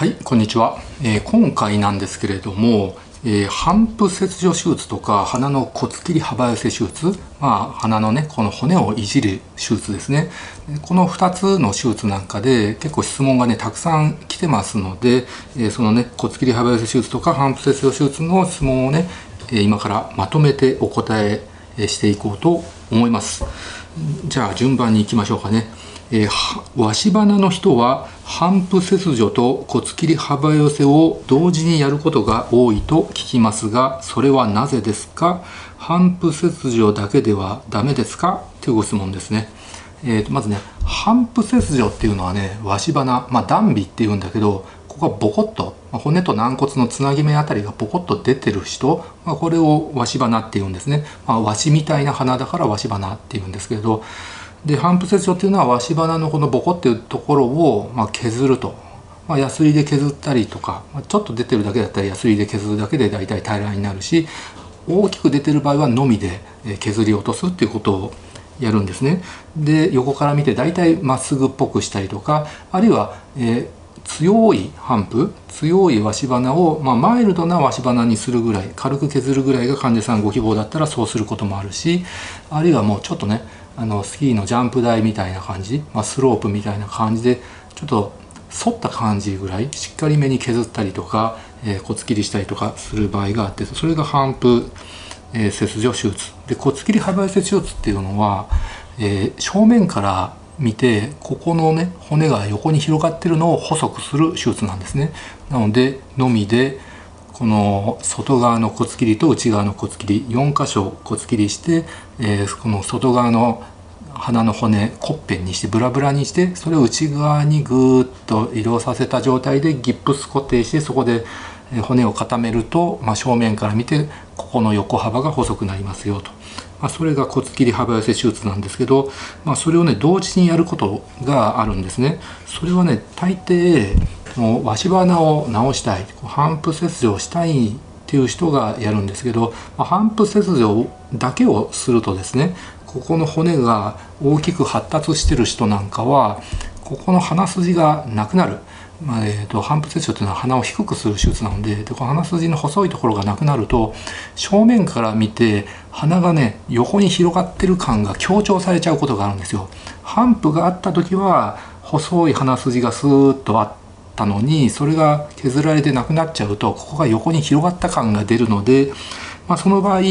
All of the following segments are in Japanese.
はいこんにちは、えー、今回なんですけれども、えー、反復切除手術とか鼻の骨切り幅寄せ手術、まあ、鼻のねこの骨をいじる手術ですね。この2つの手術なんかで結構質問がねたくさん来てますので、えー、そのね骨切り幅寄せ手術とか反復切除手術の質問をね今からまとめてお答えしていこうと思います。じゃあ順番にいきましょうかね。えー、鷲鼻の人は反復切除と骨切り幅寄せを同時にやることが多いと聞きますがそれはなぜですか？反復切除だけではダメですか？というご質問ですね、えー、とまずね反復切除っていうのはね鷲鼻まあ断尾っていうんだけどここがボコッと骨と軟骨のつなぎ目あたりがボコッと出てる人、まあ、これを鷲鼻っていうんですね、まあ、ワシみたいな鼻だから鷲鼻っていうんですけれどで反復切除っていうのはわし鼻のこのボコっていうところをまあ削ると、まあ、ヤスリで削ったりとか、まあ、ちょっと出てるだけだったらヤスリで削るだけで大体平らになるし大きく出てる場合はのみで削り落とすっていうことをやるんですね。で横から見て大体まっすぐっぽくしたりとかあるいは、えー、強い反復強いわし鼻を、まあ、マイルドなわし鼻にするぐらい軽く削るぐらいが患者さんご希望だったらそうすることもあるしあるいはもうちょっとねあのスキーのジャンプ台みたいな感じ、まあ、スロープみたいな感じでちょっと反った感じぐらいしっかりめに削ったりとか、えー、骨切りしたりとかする場合があってそれが反復、えー、切除手術。で骨切り幅寄せ手術っていうのは、えー、正面から見てここのね骨が横に広がってるのを細くする手術なんですね。なのでのみでこの外側の骨切りと内側の骨切り4箇所骨切りして、えー、この外側の鼻の骨骨片にしてブラブラにしてそれを内側にぐーっと移動させた状態でギプス固定してそこで骨を固めると、まあ、正面から見てここの横幅が細くなりますよと、まあ、それが骨切り幅寄せ手術なんですけど、まあ、それをね同時にやることがあるんですね。それはね大抵もうわし鼻を直したい反復切除をしたいっていう人がやるんですけど、まあ、反復切除だけをするとですねここの骨が大きく発達してる人なんかはここの鼻筋がなくなる、まあえーと、反復切除というのは鼻を低くする手術なのででこの鼻筋の細いところがなくなると正面から見て鼻がね横に広がってる感が強調されちゃうことがあるんですよ。反復があった時は細い鼻筋がスーッとあったのにそれが削られてなくなっちゃうとここが横に広がった感が出るのでまあ、その場合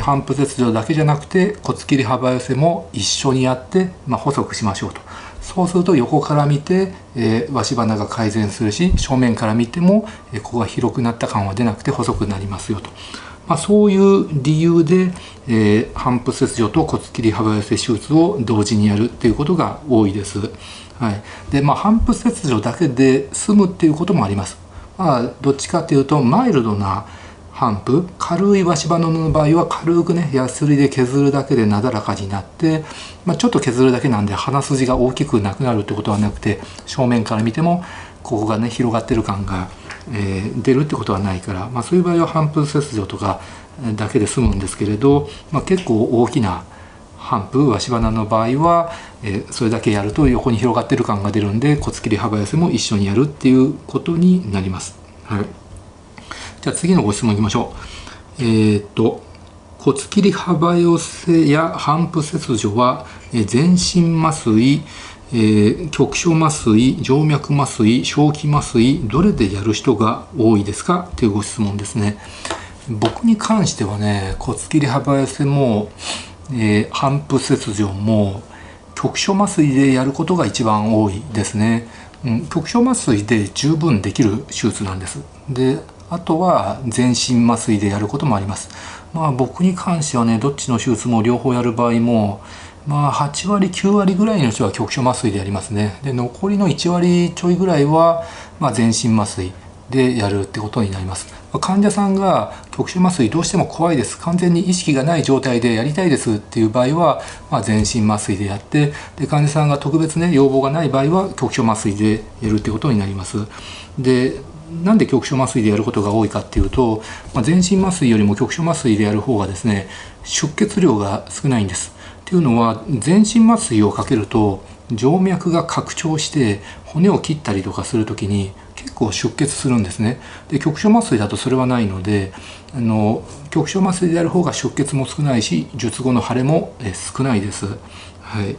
反復切除だけじゃなくて骨切り幅寄せも一緒にやって、まあ、細くしましょうとそうすると横から見て、えー、し鼻が改善するし正面から見ても、えー、ここが広くなった感は出なくて細くなりますよと、まあ、そういう理由で、えー、反復切除と骨切り幅寄せ手術を同時にやるっていうことが多いです。はい、でまあ反復切除だけで済むっていうこともあります。まあ、どっちかっていうとマイルドな反復軽いし花の場合は軽くねヤスリで削るだけでなだらかになって、まあ、ちょっと削るだけなんで鼻筋が大きくなくなるってことはなくて正面から見てもここがね広がってる感が、えー、出るってことはないから、まあ、そういう場合は反復切除とかだけで済むんですけれど、まあ、結構大きな反復し花の場合は、えー、それだけやると横に広がってる感が出るんで骨切り幅寄せも一緒にやるっていうことになります。はいじゃあ次のご質問いきましょう。えー、っと、骨切り幅寄せや反復切除は、え全身麻酔、えー、局所麻酔、静脈麻酔、小気麻酔、どれでやる人が多いですか？というご質問ですね。僕に関してはね、骨切り幅寄せも、えー、反復切除も、局所麻酔でやることが一番多いですね。うん、局所麻酔で十分できる手術なんです。であとは全身麻酔でやることもあります。まあ僕に関してはねどっちの手術も両方やる場合もまあ8割9割ぐらいの人は局所麻酔でやりますね。で残りの1割ちょいぐらいはまあ全身麻酔でやるってことになります。患者さんが局所麻酔どうしても怖いです完全に意識がない状態でやりたいですっていう場合は、まあ、全身麻酔でやってで患者さんが特別ね要望がない場合は局所麻酔でやるってことになります。でなんで局所麻酔でやることが多いかっていうと、まあ、全身麻酔よりも局所麻酔でやる方がですね出血量が少ないんです。っていうのは全身麻酔をかけると静脈が拡張して骨を切ったりとかする時に結構出血するんですねで局所麻酔だとそれはないのであの局所麻酔である方が出血も少ないし術後の腫れも少ないです。はい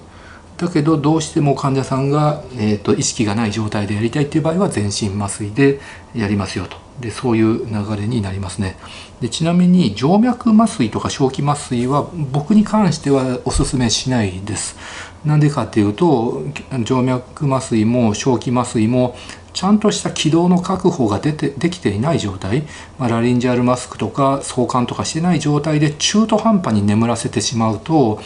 だけどどうしても患者さんが、えーと、意識がない状態でやりたいっていう場合は全身麻酔でやりますよと。でそういう流れになりますね。でちなみに静脈麻酔とか小気麻酔は僕に関してはおすすめしないです。なんでかっていうと静脈麻酔も小気麻酔もちゃんとした気道の確保が出てできていない状態、まあ、ラリンジャルマスクとか相関とかしてない状態で中途半端に眠らせてしまうと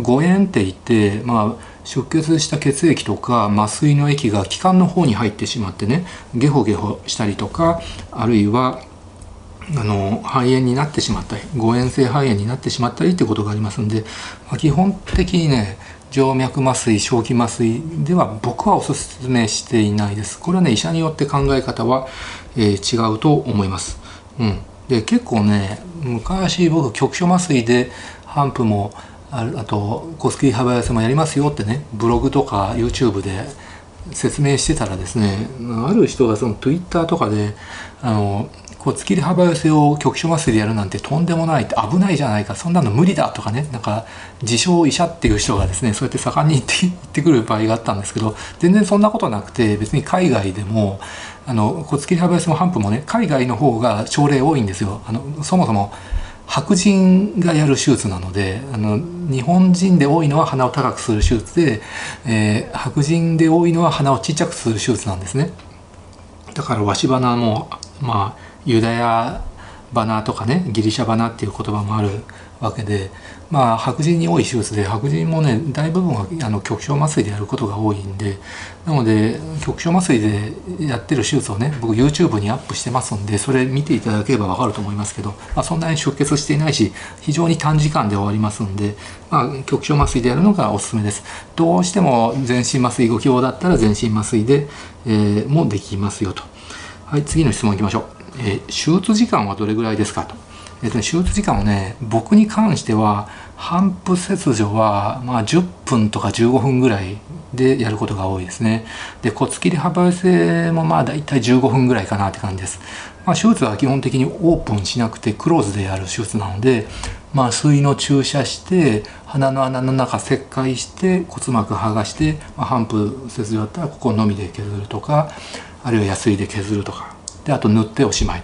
誤嚥っていって、まあ、出血した血液とか麻酔の液が気管の方に入ってしまってねゲホゲホしたりとかあるいはあの肺炎になってしまったり誤嚥性肺炎になってしまったりってことがありますんで、まあ、基本的にね静脈麻酔小気麻酔では僕はおすすめしていないです。これはね医者によって考え方は、えー、違うと思います、うん、で結構ね昔僕局所麻酔でハンプもああとコスキー幅寄せもやりますよってねブログとか YouTube で説明してたらですねある人がその Twitter とかであのこう突きり幅寄せを局所麻酔でやるなんてとんでもないって危ないじゃないかそんなの無理だとかねなんか自称医者っていう人がですねそうやって盛んに言って 言ってくる場合があったんですけど全然そんなことなくて別に海外でもあの骨切り幅寄せもハンプもね海外の方が症例多いんですよ。あのそもそも白人がやる手術なのであの日本人で多いのは鼻を高くする手術で、えー、白人で多いのは鼻をちっちゃくする手術なんですね。だからわし鼻もまあユダヤ鼻とかねギリシャ鼻っていう言葉もあるわけでまあ白人に多い手術で白人もね大部分はあの局所麻酔でやることが多いんで。なので局所麻酔でやってる手術をね僕 YouTube にアップしてますんでそれ見ていただければ分かると思いますけど、まあ、そんなに出血していないし非常に短時間で終わりますんで、まあ、局所麻酔でやるのがおすすめです。どうしても全身麻酔ご希望だったら全身麻酔で、えー、もできますよと。はい次の質問いきましょう。えー、手術時間はどれぐらいですかと。えーと、手術時間はね僕に関しては反復切除は、まあ、10分とか15分ぐらいでやることが多いですね。で骨切り幅寄せもまあ大体15分ぐらいかなって感じです。まあ、手術は基本的にオープンしなくてクローズでやる手術なので、まあ、水の注射して鼻の穴の中切開して骨膜剥がして、まあ、反復切除だったらここのみで削るとかあるいはヤスリで削るとかであと塗っておしまい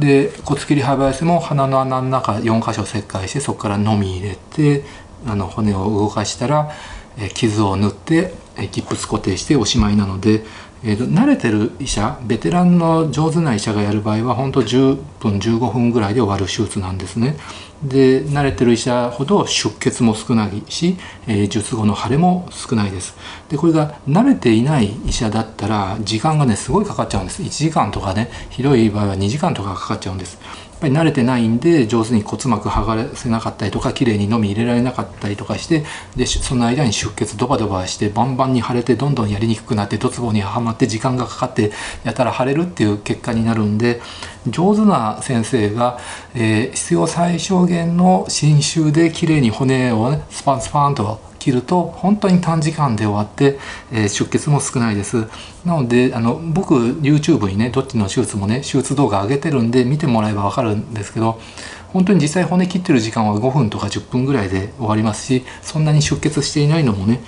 で骨切り幅寄せも鼻の穴の中4箇所切開してそこからのみ入れてあの骨を動かしたら、え傷を塗ってギプス固定しておしまいなので、えーと、慣れてる医者ベテランの上手な医者がやる場合は本当10分15分ぐらいで終わる手術なんですね。で慣れてる医者ほど出血も少ないし、えー、術後の腫れも少ないです。でこれが慣れていない医者だったら時間がねすごいかかっちゃうんです。1時間とかねひどい場合は2時間とかかかっちゃうんです。ぱり慣れてないんで上手に骨膜剥がせなかったりとか綺麗に飲み入れられなかったりとかしてでその間に出血ドバドバしてバンバンに腫れてどんどんやりにくくなってドツボにはまって時間がかかってやたら腫れるっていう結果になるんで上手な先生が、えー、必要最小限の侵襲で綺麗に骨を、ね、スパンスパンと切ると本当に短時間で終わって、えー、出血も少ないです。なのであの僕 YouTube にねどっちの手術もね手術動画上げてるんで見てもらえば分かるんですけど本当に実際骨切ってる時間は5分とか10分ぐらいで終わりますしそんなに出血していないのもね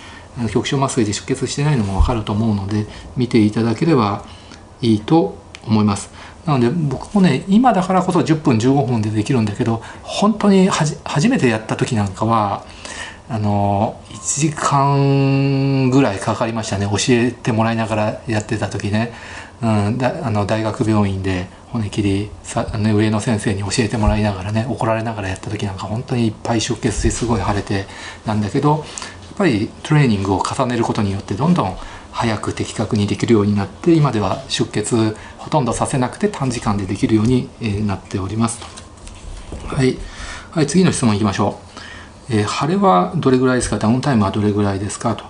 局所麻酔で出血してないのも分かると思うので見ていただければいいと思います。なので僕もね今だからこそ10分15分でできるんだけど本当に初めてやった時なんかはあの1時間ぐらいかかりましたね。教えてもらいながらやってた時ね、うん、だあの大学病院で骨切りさあの上の先生に教えてもらいながらね怒られながらやった時なんか本当にいっぱい出血ですごい腫れてなんだけどやっぱりトレーニングを重ねることによってどんどん早く的確にできるようになって今では出血ほとんどさせなくて短時間でできるようになっておりますはい、はい、次の質問いきましょう。えー、腫れはどれぐらいですか？ダウンタイムはどれぐらいですか？と。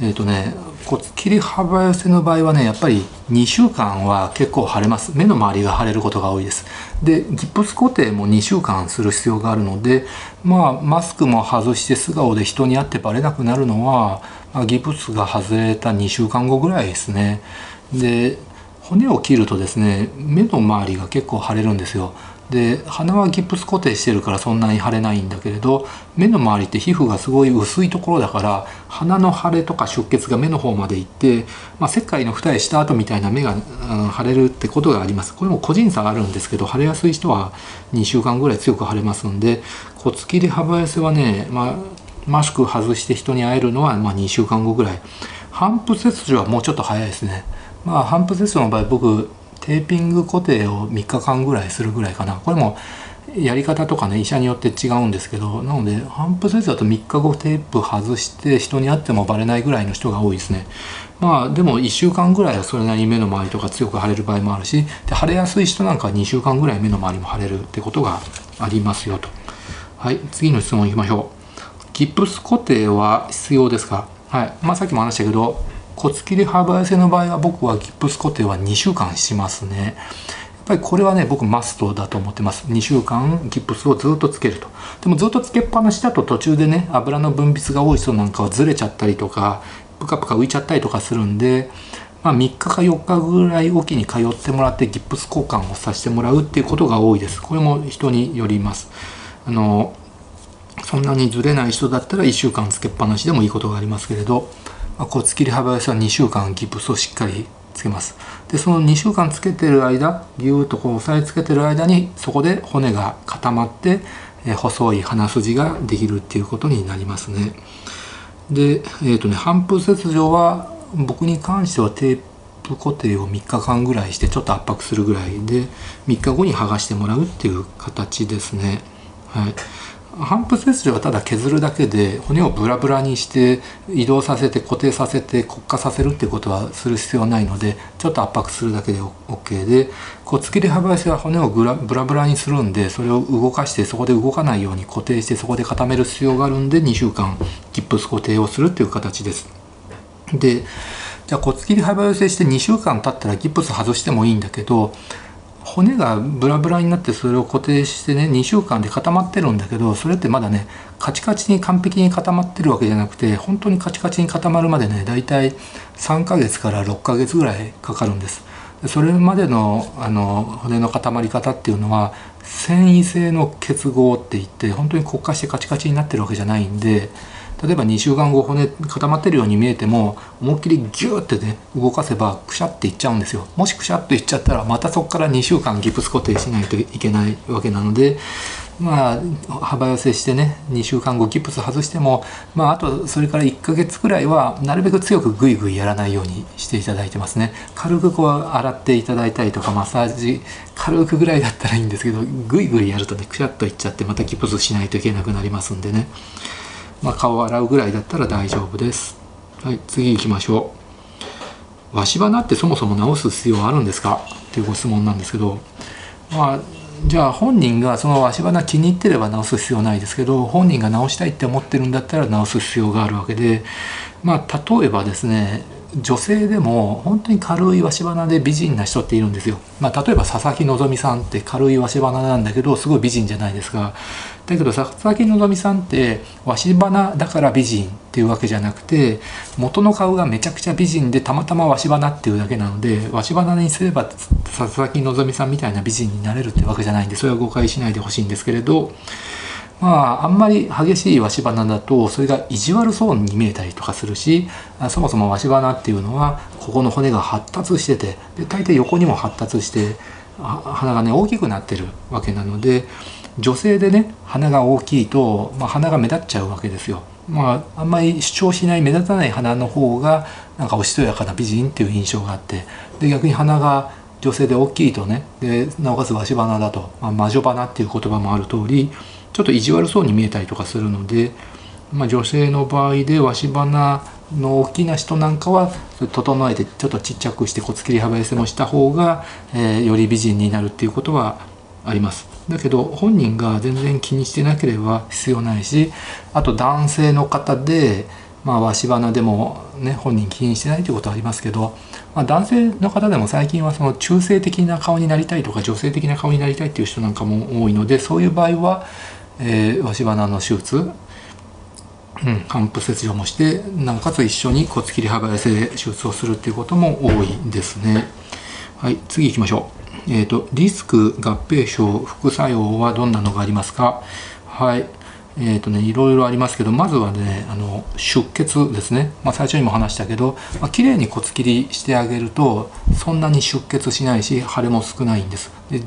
えっ、ー、とね、骨切り幅寄せの場合はね、やっぱり2週間は結構腫れます。目の周りが腫れることが多いです。で、ギプス固定も2週間する必要があるので、まあ、マスクも外して素顔で人に会ってバレなくなるのは、まあ、ギプスが外れた2週間後ぐらいですね。で、骨を切るとですね目の周りが結構腫れるんですよで鼻はギプス固定してるからそんなに腫れないんだけれど目の周りって皮膚がすごい薄いところだから鼻の腫れとか出血が目の方まで行って、まあ、石灰の二重した後みたいな目が、うん、腫れるってことがあります。これも個人差があるんですけど腫れやすい人は2週間ぐらい強く腫れますんで骨切り幅痩せはね、まあ、マスク外して人に会えるのはま2週間後ぐらい。反復切除はもうちょっと早いですね。まあ反復切除の場合僕テーピング固定を3日間ぐらいするぐらいかな。これもやり方とかね医者によって違うんですけどなので反復切除だと3日後テープ外して人に会ってもバレないぐらいの人が多いですね。まあでも1週間ぐらいはそれなりに目の周りとか強く腫れる場合もあるしで腫れやすい人なんかは2週間ぐらい目の周りも腫れるってことがありますよと。はい次の質問いきましょう。ギプス固定は必要ですか？はいまあさっきも話したけど骨切り幅痩せの場合は僕はギプス固定は2週間しますね。やっぱりこれはね僕マストだと思ってます。2週間ギプスをずっとつけると。でもずっとつけっぱなしだと途中でね油の分泌が多い人なんかはずれちゃったりとかプカプカ浮いちゃったりとかするんでまあ、3日か4日ぐらいおきに通ってもらってギプス交換をさせてもらうっていうことが多いです。これも人によります。あのそんなにずれない人だったら1週間つけっぱなしでもいいことがありますけれど。まあ、骨切り幅寄せは2週間ギプスをしっかりつけます。でその2週間つけてる間ぎゅーっとこう押さえつけてる間にそこで骨が固まって、え、細い鼻筋ができるっていうことになりますね。でえっ、ー、とね反復切除は僕に関してはテープ固定を3日間ぐらいしてちょっと圧迫するぐらいで3日後に剥がしてもらうっていう形ですね。はい。反復切除はただ削るだけで骨をブラブラにして移動させて固定させて骨化させるっていうことはする必要はないのでちょっと圧迫するだけで OK で骨切り幅寄せは骨をブラブラにするんでそれを動かしてそこで動かないように固定してそこで固める必要があるんで2週間ギップス固定をするっていう形です。でじゃあ骨切り幅寄せして2週間経ったらギプス外してもいいんだけど骨がブラブラになってそれを固定してね2週間で固まってるんだけどそれってまだねカチカチに完璧に固まってるわけじゃなくて本当にカチカチに固まるまでねだいたい3ヶ月から6ヶ月ぐらいかかるんです。それまでのあの骨の固まり方っていうのは繊維性の結合って言って本当に骨化してカチカチになってるわけじゃないんで例えば2週間後骨固まってるように見えても思いっきりギューってね動かせばくしゃっていっちゃうんですよ。もしくしゃっといっちゃったらまたそこから2週間ギプス固定しないといけないわけなのでまあ幅寄せしてね2週間後ギプス外してもまああとそれから1ヶ月くらいはなるべく強くグイグイやらないようにしていただいてますね。軽くこう洗っていただいたりとかマッサージ軽くぐらいだったらいいんですけどグイグイやるとねくしゃっといっちゃってまたギプスしないといけなくなりますんでね。まあ、顔を洗うぐらいだったら大丈夫です。はい、次行きましょう。鷲鼻ってそもそも治す必要はあるんですか？っていうご質問なんですけど、まあ、じゃあ本人がその鷲鼻気に入ってれば治す必要ないですけど本人が治したいって思ってるんだったら治す必要があるわけでまあ例えばですね女性でも本当に軽い鷲鼻で美人な人っているんですよ。まあ、例えば佐々木希さんって軽い鷲鼻なんだけどすごい美人じゃないですか。だけど佐々木希さんって鷲鼻だから美人っていうわけじゃなくて元の顔がめちゃくちゃ美人でたまたま鷲鼻っていうだけなので鷲鼻にすれば佐々木希さんみたいな美人になれるってわけじゃないんでそれは誤解しないでほしいんですけれど。まあ、あんまり激しい鷲鼻だとそれが意地悪そうに見えたりとかするしそもそも鷲鼻っていうのはここの骨が発達しててで大体横にも発達して鼻がね大きくなってるわけなので女性でね鼻が大きいと、まあ、鼻が目立っちゃうわけですよ。まあ、あんまり主張しない目立たない鼻の方がなんかおしとやかな美人っていう印象があってで逆に鼻が女性で大きいとねでなおかつ鷲鼻だと、まあ、魔女鼻っていう言葉もある通りちょっと意地悪そうに見えたりとかするので、まあ、女性の場合で鷲鼻の大きな人なんかは整えてちょっとちっちゃくして骨切り幅寄せもした方が、えー、より美人になるっていうことはあります。だけど本人が全然気にしてなければ必要ないしあと男性の方でまあ鷲鼻でもね本人気にしてないということはありますけど、まあ、男性の方でも最近はその中性的な顔になりたいとか女性的な顔になりたいっていう人なんかも多いのでそういう場合は、えー、鷲鼻の手術。うん、反復切除もしてなおかつ一緒に骨切り幅寄せ手術をするっていうことも多いですね。はい次行きましょう。えっ、ー、とリスク合併症副作用はどんなのがありますか？はいえーとね、いろいろありますけどまずはねあの出血ですね、まあ、最初にも話したけど、まあ綺麗に骨切りしてあげるとそんなに出血しないし腫れも少ないんです。で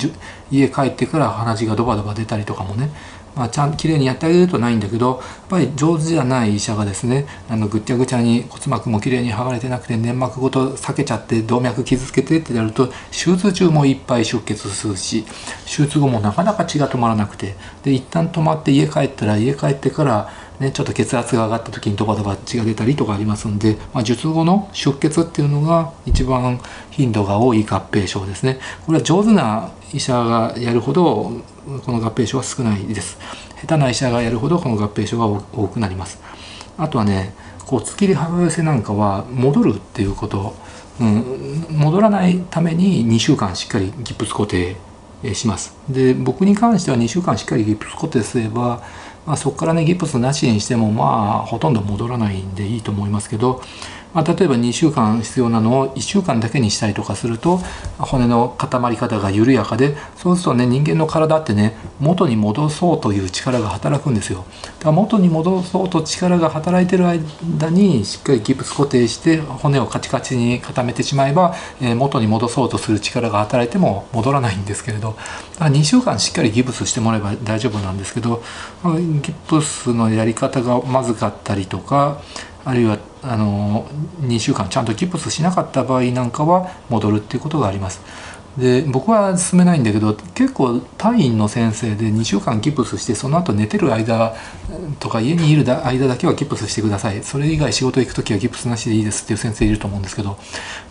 家帰ってから鼻血がドバドバ出たりとかもねまあ、ちゃんきれいにやってあげるとないんだけどやっぱり上手じゃない医者がですねあのぐっちゃぐちゃに骨膜も綺麗に剥がれてなくて粘膜ごと裂けちゃって動脈傷つけてってなると手術中もいっぱい出血するし手術後もなかなか血が止まらなくてで一旦止まって家帰ったら家帰ってからね、ちょっと血圧が上がった時にドバドバ血が出たりとかありますんで、まあ、術後の出血っていうのが一番頻度が多い合併症ですね。これは上手な医者がやるほどこの合併症は少ないです。下手な医者がやるほどこの合併症が多くなります。あとはね骨切り幅寄せなんかは戻るっていうこと、うん、戻らないために2週間しっかりギプス固定します。で僕に関しては2週間しっかりギプス固定すればまあ、そこからねギプスなしにしてもまあほとんど戻らないんでいいと思いますけど、まあ、例えば2週間必要なのを1週間だけにしたりとかすると骨の固まり方が緩やかでそうするとね人間の体ってね元に戻そうという力が働くんですよ。だから元に戻そうと力が働いてる間にしっかりギプス固定して骨をカチカチに固めてしまえば、えー、元に戻そうとする力が働いても戻らないんですけれどだ2週間しっかりギプスしてもらえば大丈夫なんですけどギプスのやり方がまずかったりとかあるいはあの2週間ちゃんとギプスしなかった場合なんかは戻るっていうことがあります。で僕は進めないんだけど結構隊員の先生で2週間ギプスしてその後寝てる間とか家にいる間だけはギプスしてくださいそれ以外仕事行く時はギプスなしでいいですっていう先生いると思うんですけど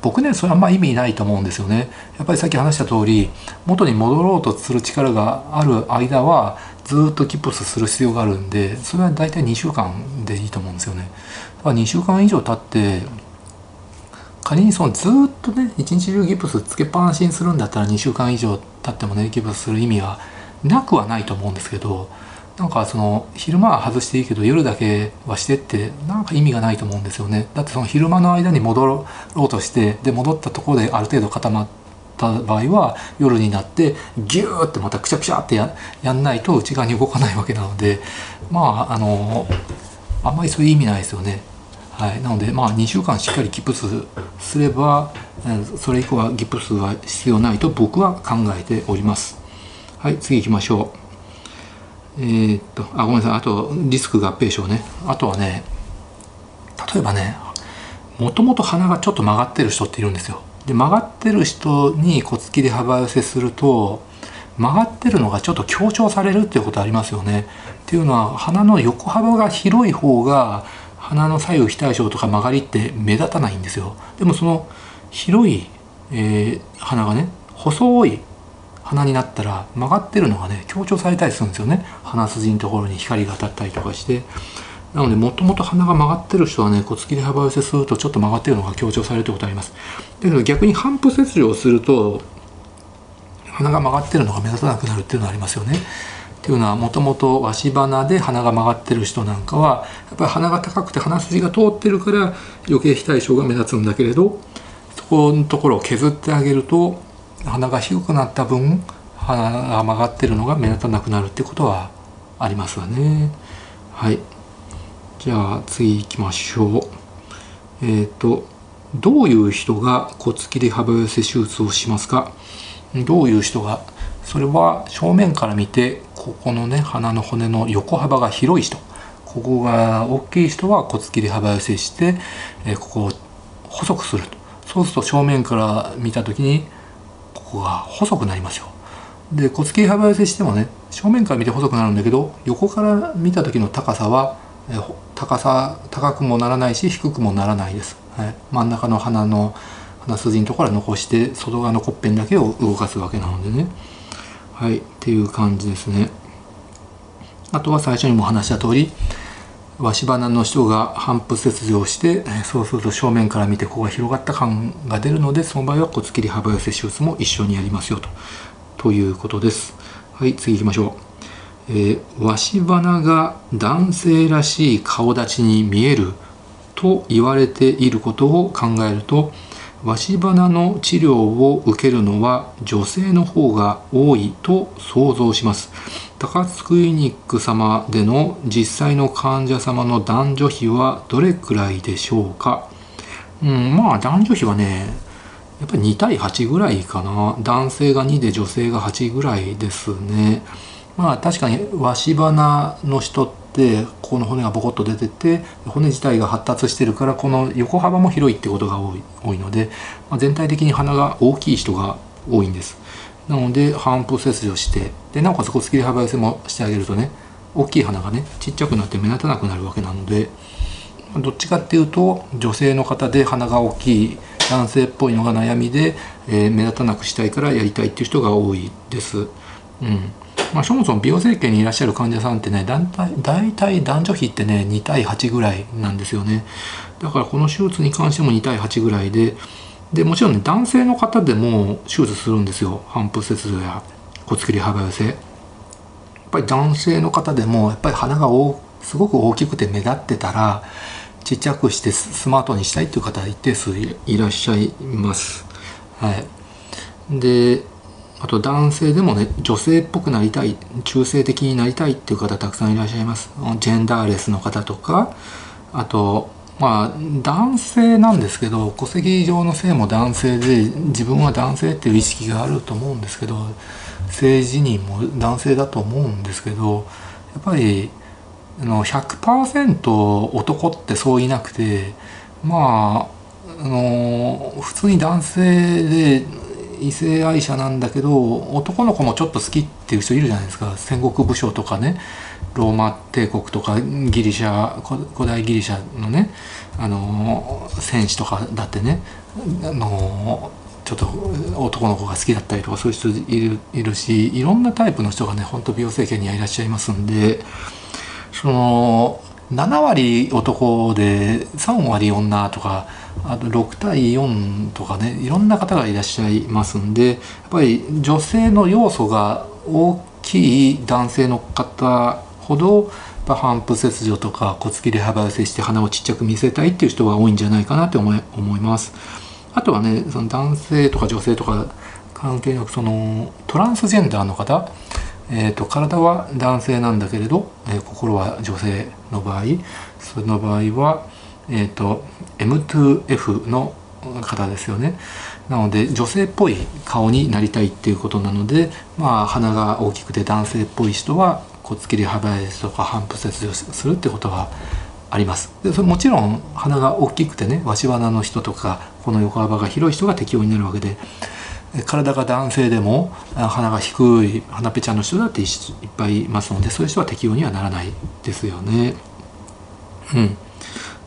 僕ねそれあんま意味ないと思うんですよねやっぱりさっき話した通り元に戻ろうとする力がある間はずっとギプスする必要があるんでそれは大体2週間でいいと思うんですよね。だから2週間以上経って仮にそのずっとね一日中ギプスつけっぱなしにするんだったら2週間以上経ってもねギプスする意味はなくはないと思うんですけどなんかその昼間は外していいけど夜だけはしてってなんか意味がないと思うんですよねだってその昼間の間に戻ろうとしてで戻ったところである程度固まった場合は夜になってギューってまたくちゃくちゃってややんないと内側に動かないわけなのでまああのあんまりそういう意味ないですよね。はい、なのでまあ2週間しっかりギプスすればそれ以降はギプスは必要ないと僕は考えております。はい次行きましょう。えー、っとあごめんなさいあとリスク合併症ねあとはね例えばねもともと鼻がちょっと曲がってる人っているんですよ。で曲がってる人に骨切り幅寄せすると曲がってるのがちょっと強調されるっていうことありますよね。っていうのは鼻の横幅が広い方が鼻の左右非対称とか曲がりって目立たないんですよ。でもその広い、えー、鼻がね細い鼻になったら曲がってるのがね強調されたりするんですよね。鼻筋のところに光が当たったりとかして。なのでもともと鼻が曲がってる人はね骨切り幅寄せするとちょっと曲がってるのが強調されるってことあります。だけど逆に反復切除をすると鼻が曲がってるのが目立たなくなるっていうのがありますよね。っていうのはもともと鷲鼻で鼻が曲がってる人なんかはやっぱり鼻が高くて鼻筋が通ってるから余計非対称が目立つんだけれどそこのところを削ってあげると鼻が低くなった分鼻が曲がってるのが目立たなくなるってことはありますわね。はいじゃあ次行きましょう。えっ、ー、と、どういう人が骨切り幅寄せ手術をしますか？どういう人がそれは正面から見てここのね鼻の骨の横幅が広い人。ここが大きい人は骨切り幅寄せして、えここを細くすると。そうすると正面から見た時にここが細くなりますよで骨切り幅寄せしてもね正面から見て細くなるんだけど横から見た時の高さはえ高さ高くもならないし低くもならないです、はい、真ん中の鼻の鼻筋のところは残して外側の骨片だけを動かすわけなのでね。はいっていう感じですね。あとは最初にも話した通り鷲鼻の人が反復切除をしてそうすると正面から見てここが広がった感が出るのでその場合は骨切り幅寄せ手術も一緒にやりますよと。ということです。はい次行きましょう。えー、鷲鼻が男性らしい顔立ちに見えると言われていることを考えると鷲鼻の治療を受けるのは女性の方が多いと想像します。高津クリニック様での実際の患者様の男女比はどれくらいでしょうか？うんまあ男女比はねやっぱり2対8ぐらいかな。男性が2で女性が8ぐらいですね。まあ確かに鷲鼻の人ってここの骨がボコッと出てて骨自体が発達してるからこの横幅も広いってことが多い多いので、まあ、全体的に鼻が大きい人が多いんですなので反復切除してでなおかつ骨切り幅寄せもしてあげるとね大きい鼻がねちっちゃくなって目立たなくなるわけなのでどっちかっていうと女性の方で鼻が大きい男性っぽいのが悩みで、えー、目立たなくしたいからやりたいっていう人が多いです。うんまあ、そもそも美容整形にいらっしゃる患者さんってね大体大体男女比ってね2対8ぐらいなんですよね。だからこの手術に関しても2対8ぐらいででもちろんね男性の方でも手術するんですよ。反復切除や骨切り幅寄せ。やっぱり男性の方でもやっぱり鼻がすごく大きくて目立ってたらちっちゃくしてスマートにしたいっていう方一定数いらっしゃいます。はい、であと男性でもね女性っぽくなりたい中性的になりたいっていう方たくさんいらっしゃいます。ジェンダーレスの方とか。あとまあ男性なんですけど戸籍上の性も男性で自分は男性っていう意識があると思うんですけど性自認も男性だと思うんですけどやっぱりあの100%男ってそういなくてまああの普通に男性で異性愛者なんだけど男の子もちょっと好きっていう人いるじゃないですか。戦国武将とかね。ローマ帝国とかギリシャ古代ギリシャのね。あの戦士とかだってね。あのちょっと男の子が好きだったりとかそういう人いるいるしいろんなタイプの人がね本当美容整形にはいらっしゃいますんで。その7割男で3割女とかあと6対4とかねいろんな方がいらっしゃいますんでやっぱり女性の要素が大きい男性の方ほど反復切除とか骨切り幅寄せして鼻をちっちゃく見せたいっていう人が多いんじゃないかなって思い思います。あとはねその男性とか女性とか関係なくそのトランスジェンダーの方えーと、体は男性なんだけれど、えー、心は女性の場合その場合は、えーと、M2F の方ですよね。なので女性っぽい顔になりたいっていうことなのでまあ鼻が大きくて男性っぽい人は骨切り幅寄せとか反復切除するってことはあります。でそれもちろん鼻が大きくてねわし鼻の人とかこの横幅が広い人が適用になるわけで体が男性でも鼻が低い鼻ぺちゃんの人だっていっぱいいますのでそういう人は適用にはならないですよね。うん、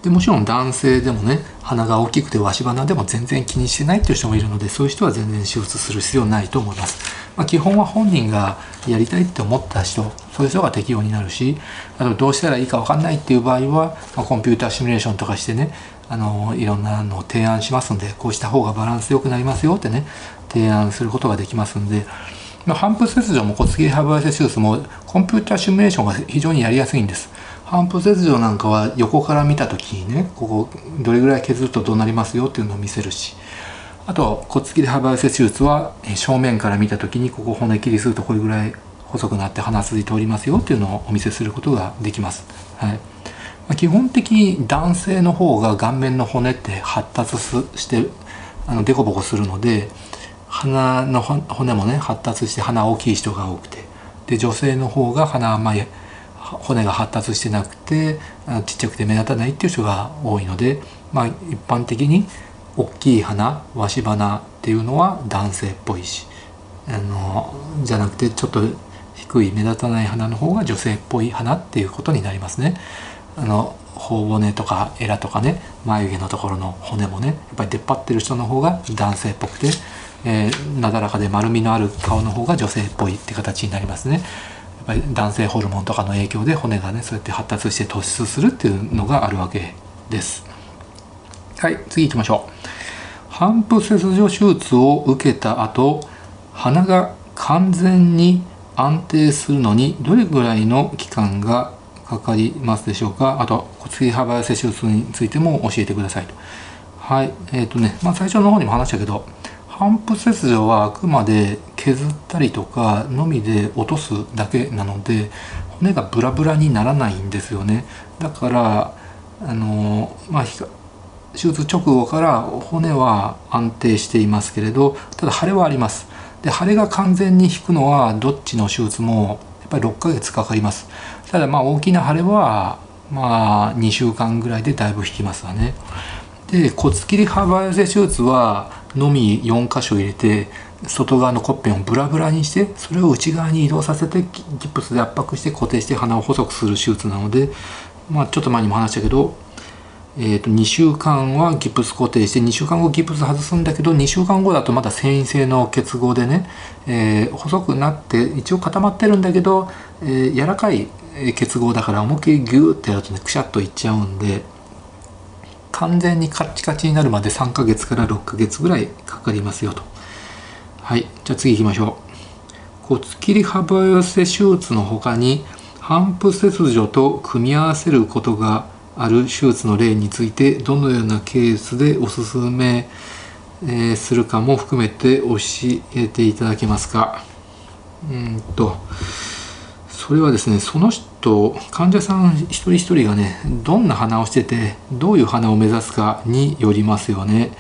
でもちろん男性でもね鼻が大きくてわし鼻でも全然気にしてないっていう人もいるのでそういう人は全然手術する必要ないと思います。まあ、基本は本人がやりたいって思った人そういう人が適用になるしあとどうしたらいいか分かんないっていう場合は、まあ、コンピューターシミュレーションとかしてねあのいろんなのを提案しますんでこうした方がバランス良くなりますよってね提案することができますんで、まあ、反復切除も骨切り幅寄せ手術もコンピューターシミュレーションが非常にやりやすいんです。反復切除なんかは横から見た時にねここどれぐらい削るとどうなりますよっていうのを見せるしあと骨切り幅寄せ手術は正面から見た時にここ骨切りするとこれぐらい細くなって鼻筋通りますよっていうのをお見せすることができます。はいま基本的に男性の方が顔面の骨って発達してあのデコボコするので鼻の骨もね発達して鼻大きい人が多くてで女性の方が鼻あんまり骨が発達してなくてちっちゃくて目立たないっていう人が多いので、まあ、一般的に大きい鼻わし鼻っていうのは男性っぽいしあのじゃなくてちょっと低い目立たない鼻の方が女性っぽい鼻っていうことになりますね。あの頬骨とかエラとかね眉毛のところの骨もねやっぱり出っ張ってる人の方が男性っぽくてえー、なだらかで丸みのある顔の方が女性っぽいって形になりますね。ぱり男性ホルモンとかの影響で骨がねそうやって発達して突出するっていうのがあるわけです。はい次行きましょう。反復切除手術を受けた後鼻が完全に安定するのにどれぐらいの期間がかかりますでしょうか？あと骨髄幅寄せ手術についても教えてくださいと。はいえっ、ー、とね、まあ、最初の方にも話したけど反復切除はあくまで削ったりとかのみで落とすだけなので骨がブラブラにならないんですよね。だからあのまあ手術直後から骨は安定していますけれどただ腫れはあります。で腫れが完全に引くのはどっちの手術もやっぱり6ヶ月かかります。ただまあ大きな腫れはまあ2週間ぐらいでだいぶ引きますわね。で骨切り幅寄せ手術はのみ4箇所入れて外側の骨片をブラブラにしてそれを内側に移動させてギプスで圧迫して固定して鼻を細くする手術なのでまあちょっと前にも話したけどえー、と2週間はギプス固定して2週間後ギプス外すんだけど2週間後だとまだ繊維性の結合でね、えー、細くなって一応固まってるんだけど、えー、柔らかい結合だから思いっきりギューってやるとねくしゃっといっちゃうんで完全にカッチカチになるまで3ヶ月から6ヶ月ぐらいかかりますよと。はいじゃあ次行きましょう。骨切り幅寄せ手術の他に反復切除と組み合わせることがある手術の例についてどのようなケースでおすすめ、えするかも含めて教えていただけますか。うんとそれはですねその人と患者さん一人一人がねどんな鼻をしててどういう鼻を目指すかによりますよね、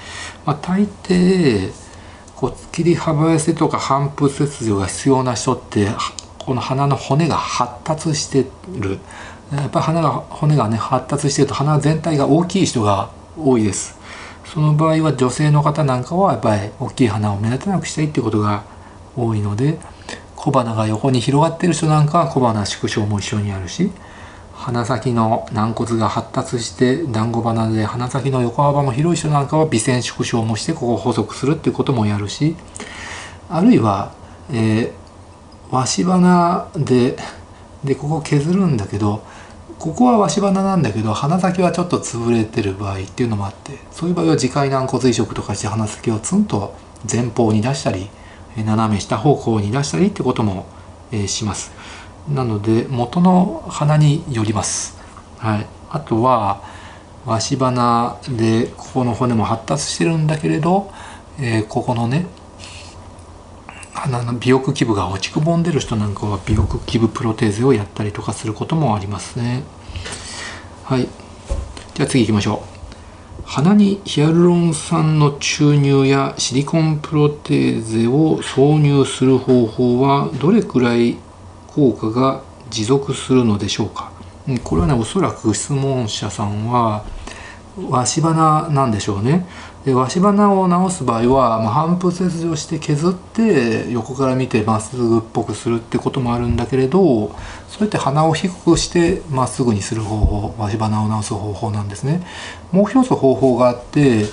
まあ、大抵骨切り幅寄せとか反復切除が必要な人ってこの鼻の骨が発達してる。やっぱり鼻が骨がね発達してると鼻全体が大きい人が多いです。その場合は女性の方なんかはやっぱり大きい鼻を目立たなくしたいっていうことが多いので小鼻が横に広がってる人なんかは小鼻縮小も一緒にあるし鼻先の軟骨が発達して団子鼻で鼻先の横幅も広い人なんかは微線縮小もしてここを細くするっていうこともやるしあるいは、えー、わし鼻ででここ削るんだけどここはわし鼻なんだけど鼻先はちょっと潰れてる場合っていうのもあってそういう場合は耳介軟骨移植とかして鼻先をツンと前方に出したり斜め下方向に出したりってことも、えします。なので元の鼻によります、はい、あとはわし鼻でここの骨も発達してるんだけれど、えー、ここのね鼻の尾翼基部が落ちくぼんでる人なんかは尾翼基部プロテーゼをやったりとかすることもありますね。はい。じゃあ次行きましょう。鼻にヒアルロン酸の注入やシリコンプロテーゼを挿入する方法はどれくらい効果が持続するのでしょうか？これはねおそらく質問者さんはわし鼻なんでしょうね。でわし鼻を治す場合は、まあ、反復切除して削って横から見てまっすぐっぽくするってこともあるんだけれどそうやって鼻を低くしてまっすぐにする方法わし鼻を治す方法なんですね。もう一つ方法があって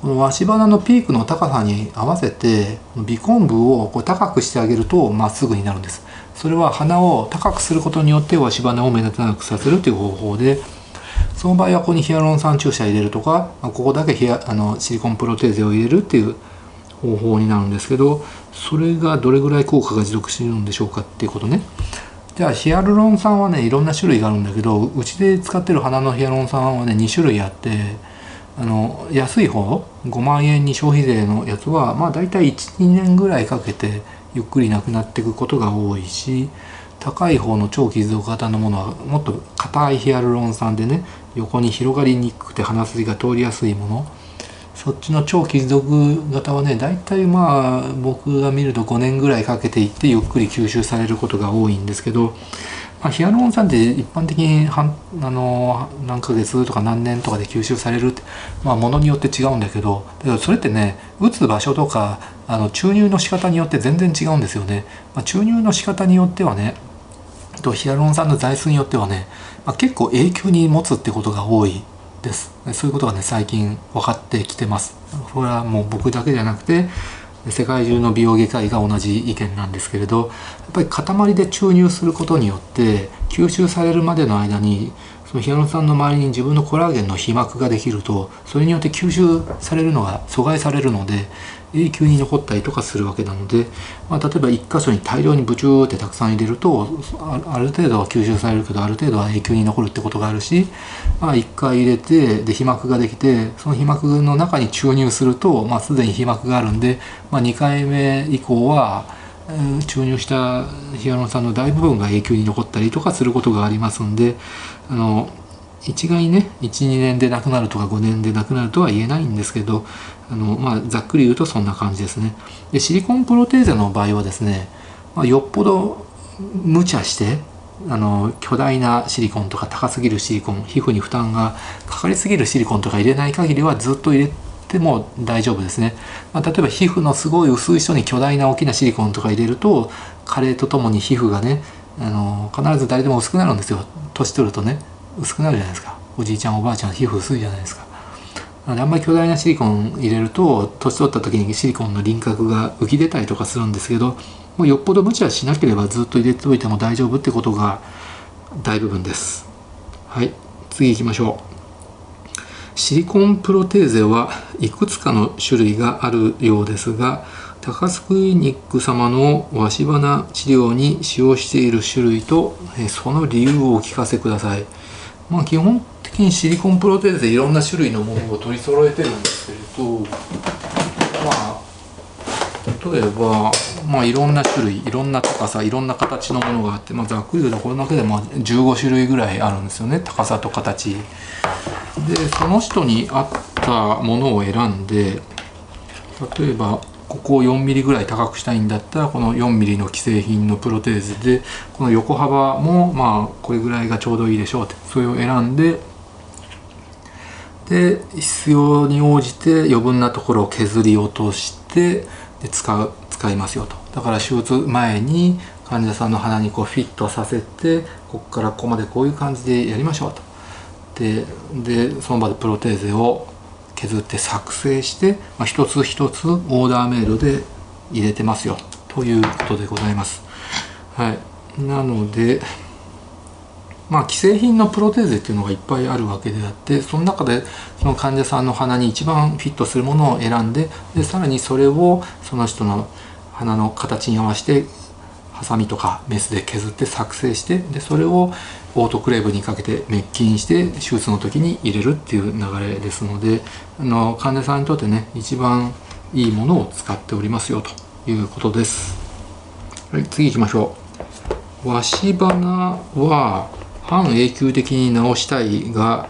このわし鼻のピークの高さに合わせて鼻根部をこう高くしてあげるとまっすぐになるんです。それは鼻を高くすることによってわし鼻を目立たなくさせるという方法でその場合はここにヒアルロン酸注射入れるとかここだけヒアあのシリコンプロテーゼを入れるっていう方法になるんですけどそれがどれぐらい効果が持続しているんでしょうかっていうことね。じゃあヒアルロン酸はねいろんな種類があるんだけどうちで使ってる鼻のヒアルロン酸はね2種類あってあの安い方5万円に消費税のやつはまあ大体12年ぐらいかけてゆっくりなくなっていくことが多いし高い方の超貴族型のものはもっと硬いヒアルロン酸でね横に広がりにくくて鼻筋が通りやすいものそっちの超貴族型はね大体まあ僕が見ると5年ぐらいかけていってゆっくり吸収されることが多いんですけど、まあ、ヒアルロン酸って一般的に半あの何ヶ月とか何年とかで吸収されるってまあものによって違うんだけどだけどそれってね打つ場所とかあの注入の仕方によって全然違うんですよね。まあ、注入の仕方によってはねとヒアルロン酸の材質によってはね、まあ、結構永久に持つってことが多いです。そういうことがね最近分かってきてます。これはもう僕だけじゃなくて世界中の美容外科医が同じ意見なんですけれどやっぱり塊で注入することによって吸収されるまでの間にそのヒアルロン酸の周りに自分のコラーゲンの皮膜ができるとそれによって吸収されるのが阻害されるので永久に残ったりとかするわけなので、まあ、例えば1箇所に大量にブチューってたくさん入れるとある程度は吸収されるけどある程度は永久に残るってことがあるし、まあ、1回入れてで皮膜ができてその皮膜の中に注入すると、まあ、すでに皮膜があるんで、まあ、2回目以降は注入したヒアルロン酸の大部分が永久に残ったりとかすることがありますんであの一概ね12年で亡くなるとか5年で亡くなるとは言えないんですけどあの、まあ、ざっくり言うとそんな感じですね。でシリコンプロテーゼの場合はですね、まあ、よっぽど無茶してあの巨大なシリコンとか高すぎるシリコン皮膚に負担がかかりすぎるシリコンとか入れない限りはずっと入れても大丈夫ですね、まあ、例えば皮膚のすごい薄い人に巨大な大きなシリコンとか入れると加齢とともに皮膚がねあの必ず誰でも薄くなるんですよ。年取るとね。薄くなるじゃないですか。おじいちゃんおばあちゃん皮膚薄いじゃないですか。あんまり巨大なシリコン入れると年取った時にシリコンの輪郭が浮き出たりとかするんですけどもうよっぽど無茶しなければずっと入れておいても大丈夫ってことが大部分です。はい。次行きましょう。シリコンプロテーゼはいくつかの種類があるようですが高須クリニック様のわし花治療に使用している種類とその理由をお聞かせください。まあ、基本的にシリコンプロテーゼいろんな種類のものを取り揃えてるんですけれどまあ例えば、まあ、いろんな種類いろんな高さいろんな形のものがあって、まあ、ざっくり言うとこれだけでまあ15種類ぐらいあるんですよね。高さと形。でその人に合ったものを選んで例えばここを 4mm ぐらい高くしたいんだったらこの 4mm の既製品のプロテーゼでこの横幅もまあこれぐらいがちょうどいいでしょうってそれを選んでで必要に応じて余分なところを削り落としてで使う使いますよと。だから手術前に患者さんの鼻にこうフィットさせてここからここまでこういう感じでやりましょうと。ででその場でプロテーゼを削って作成して、まあ、一つ一つオーダーメイドで入れてますよということでございます。はい、なのでまあ既製品のプロテーゼっていうのがいっぱいあるわけであってその中でその患者さんの鼻に一番フィットするものを選んででさらにそれをその人の鼻の形に合わせてハサミとかメスで削って作成してでそれをオートクレーブにかけて滅菌して手術の時に入れるっていう流れですのであの患者さんにとってね一番いいものを使っておりますよということです。はい、次行きましょう。わし花は半永久的に治したいが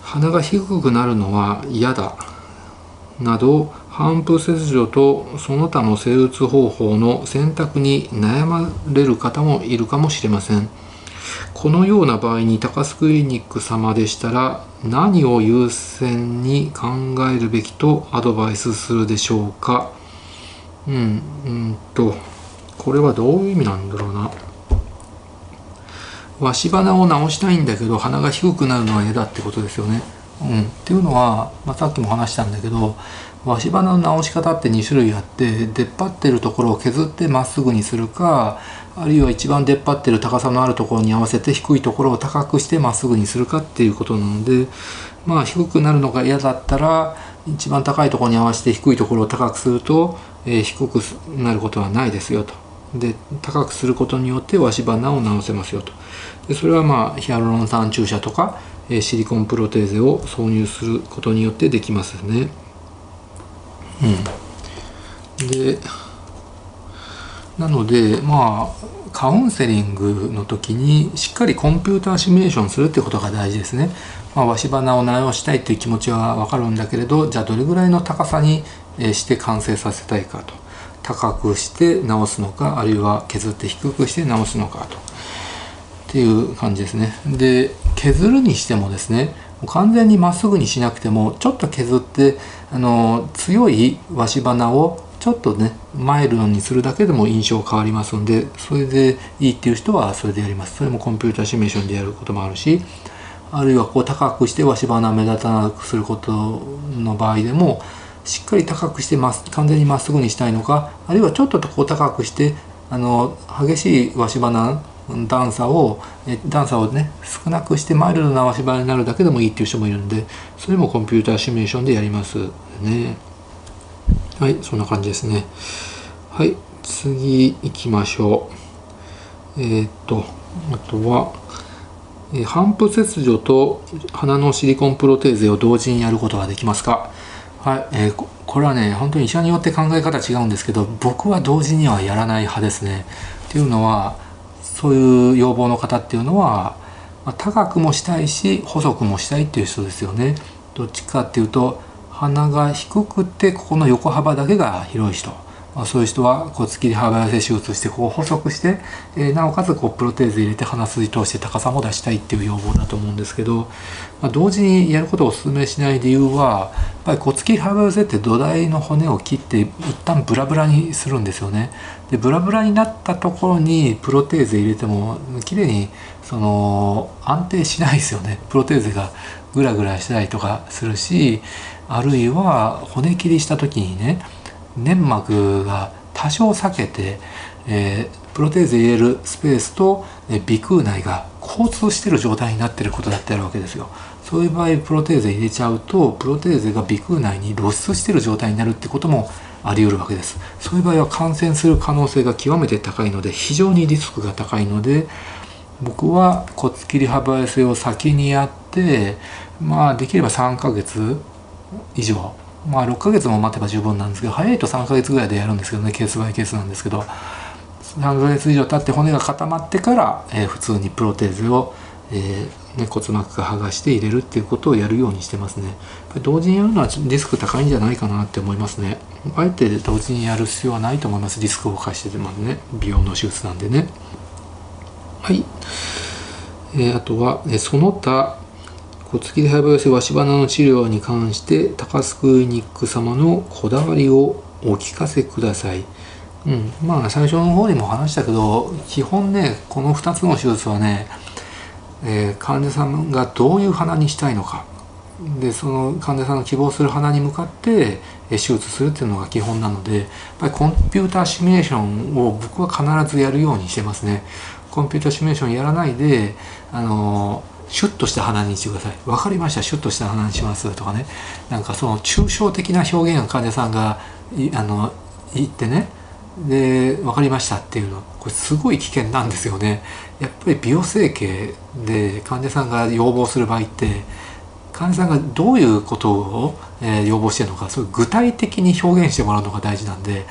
鼻が低くなるのは嫌だなど反復切除とその他の生術方法の選択に悩まれる方もいるかもしれません。このような場合に高須クリニック様でしたら何を優先に考えるべきとアドバイスするでしょうかうんうんとこれはどういう意味なんだろうなわし鼻を直したいんだけど鼻が低くなるのは嫌だってことですよね。うん、っていうのは、まあ、さっきも話したんだけどわし鼻の直し方って2種類あって出っ張ってるところを削ってまっすぐにするかあるいは一番出っ張ってる高さのあるところに合わせて低いところを高くしてまっすぐにするかっていうことなのでまあ低くなるのが嫌だったら一番高いところに合わせて低いところを高くすると、えー、低くなることはないですよと。で高くすることによってわし鼻を治せますよと。でそれはまあヒアルロン酸注射とか、えー、シリコンプロテーゼを挿入することによってできますね。うん、でなのでまあカウンセリングの時にしっかりコンピューターシミュレーションするってことが大事ですね。まあ、し花を直したいっていう気持ちは分かるんだけれどじゃあどれぐらいの高さにして完成させたいかと高くして直すのかあるいは削って低くして直すのかとっていう感じですね。で削るにしてもですね完全にまっすぐにしなくてもちょっと削ってあの強いわし花をちょっとねマイルドにするだけでも印象変わりますんでそれでいいっていう人はそれでやります。それもコンピューターシミュレーションでやることもあるしあるいはこう高くしてわし花目立たなくすることの場合でもしっかり高くしてます完全にまっすぐにしたいのかあるいはちょっとこう高くしてあの激しいわし花段差を段差をね少なくしてマイルドな足場になるだけでもいいっていう人もいるんでそれもコンピューターシミュレーションでやりますね。はいそんな感じですね。はい次行きましょう。えー、っとあとは反復切除と鼻のシリコンプロテーゼを同時にやることができますか？はい、えー、これはね本当に医者によって考え方違うんですけど僕は同時にはやらない派ですね。っていうのはそういう要望の方っていうのは、まあ、高くもしたいし細くもしたいっていう人ですよね。どっちかっていうと鼻が低くてここの横幅だけが広い人、そういう人は骨切り幅寄せ手術してこう細くして、えー、なおかつこうプロテーズ入れて鼻筋通して高さも出したいっていう要望だと思うんですけど、まあ、同時にやることをお勧めしない理由はやっぱり骨切り幅寄せって土台の骨を切って一旦ブラブラにするんですよね。でブラブラになったところにプロテーゼ入れても綺麗にその安定しないですよね。プロテーゼがグラグラしたりとかするしあるいは骨切りした時にね粘膜が多少避けて、えー、プロテーゼ入れるスペースと、え鼻腔内が交通してる状態になってることだってあるわけですよ。そういう場合プロテーゼ入れちゃうとプロテーゼが鼻腔内に露出してる状態になるってこともあり得るわけですそういう場合は感染する可能性が極めて高いので非常にリスクが高いので僕は骨切り幅寄せを先にやってまあできれば3ヶ月以上まあ6ヶ月も待てば十分なんですけど早いと3ヶ月ぐらいでやるんですけどねケースバイケースなんですけど3ヶ月以上経って骨が固まってから、えー、普通にプロテーゼを、えーね、骨膜が剥がして入れるっていうことをやるようにしてますね。同時にやるのはリスク高いんじゃないかなって思いますね。あえて同時にやる必要はないと思います。リスクを冒しててますね。美容の手術なんでね。はい、えー、あとは、えその他骨切り配せ足鼻の治療に関して高須クリニック様のこだわりをお聞かせください。うん、まあ最初の方にも話したけど基本ねこの2つの手術はね、えー、患者さんがどういう鼻にしたいのかでその患者さんの希望する鼻に向かって手術するっていうのが基本なのでやっぱりコンピューターシミュレーションを僕は必ずやるようにしてますね。コンピューターシミュレーションやらないであのシュッとした鼻にしてください。分かりました。シュッとした鼻にしますとかね。なんかその抽象的な表現を患者さんがあの言ってね。で分かりましたっていうの。これすごい危険なんですよね。やっぱり美容整形で患者さんが要望する場合って患者さんがどういうことを、え、要望してるのかそういう具体的に表現してもらうのが大事なんでやっ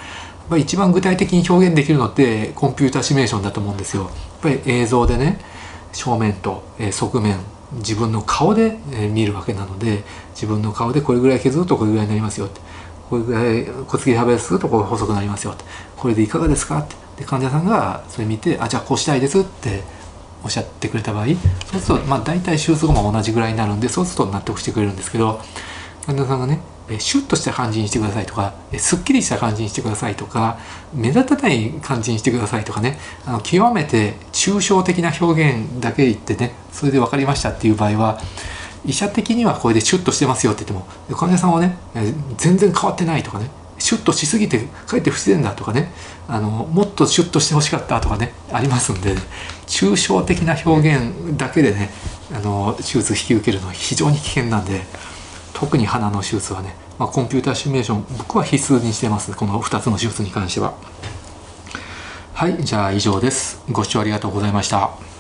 ぱり一番具体的に表現できるのってコンピュータシミュレーションだと思うんですよ。やっぱり映像でね。正面と、え側面自分の顔で、え見るわけなので自分の顔でこれぐらい削るとこれぐらいになりますよって。これぐらい骨切り幅するとこれ細くなりますよって。これでいかがですかって。で患者さんがそれ見てあじゃあこうしたいですっておっしゃってくれた場合そうするとまあ大体手術後も同じぐらいになるんでそうすると納得してくれるんですけど患者さんがねシュッとした感じにしてくださいとかすっきりした感じにしてくださいとか目立たない感じにしてくださいとかねあの極めて抽象的な表現だけ言ってねそれで分かりましたっていう場合は医者的にはこれでシュッとしてますよって言っても患者さんはね全然変わってないとかねシュッとしすぎてかえって不自然だとかねあのもっとシュッとしてほしかったとかねありますんで抽象的な表現だけでねあの手術引き受けるのは非常に危険なんで。特に鼻の手術はね、まあ、コンピューターシミュレーション僕は必須にしてますこの2つの手術に関しては。はいじゃあ以上です。ご視聴ありがとうございました。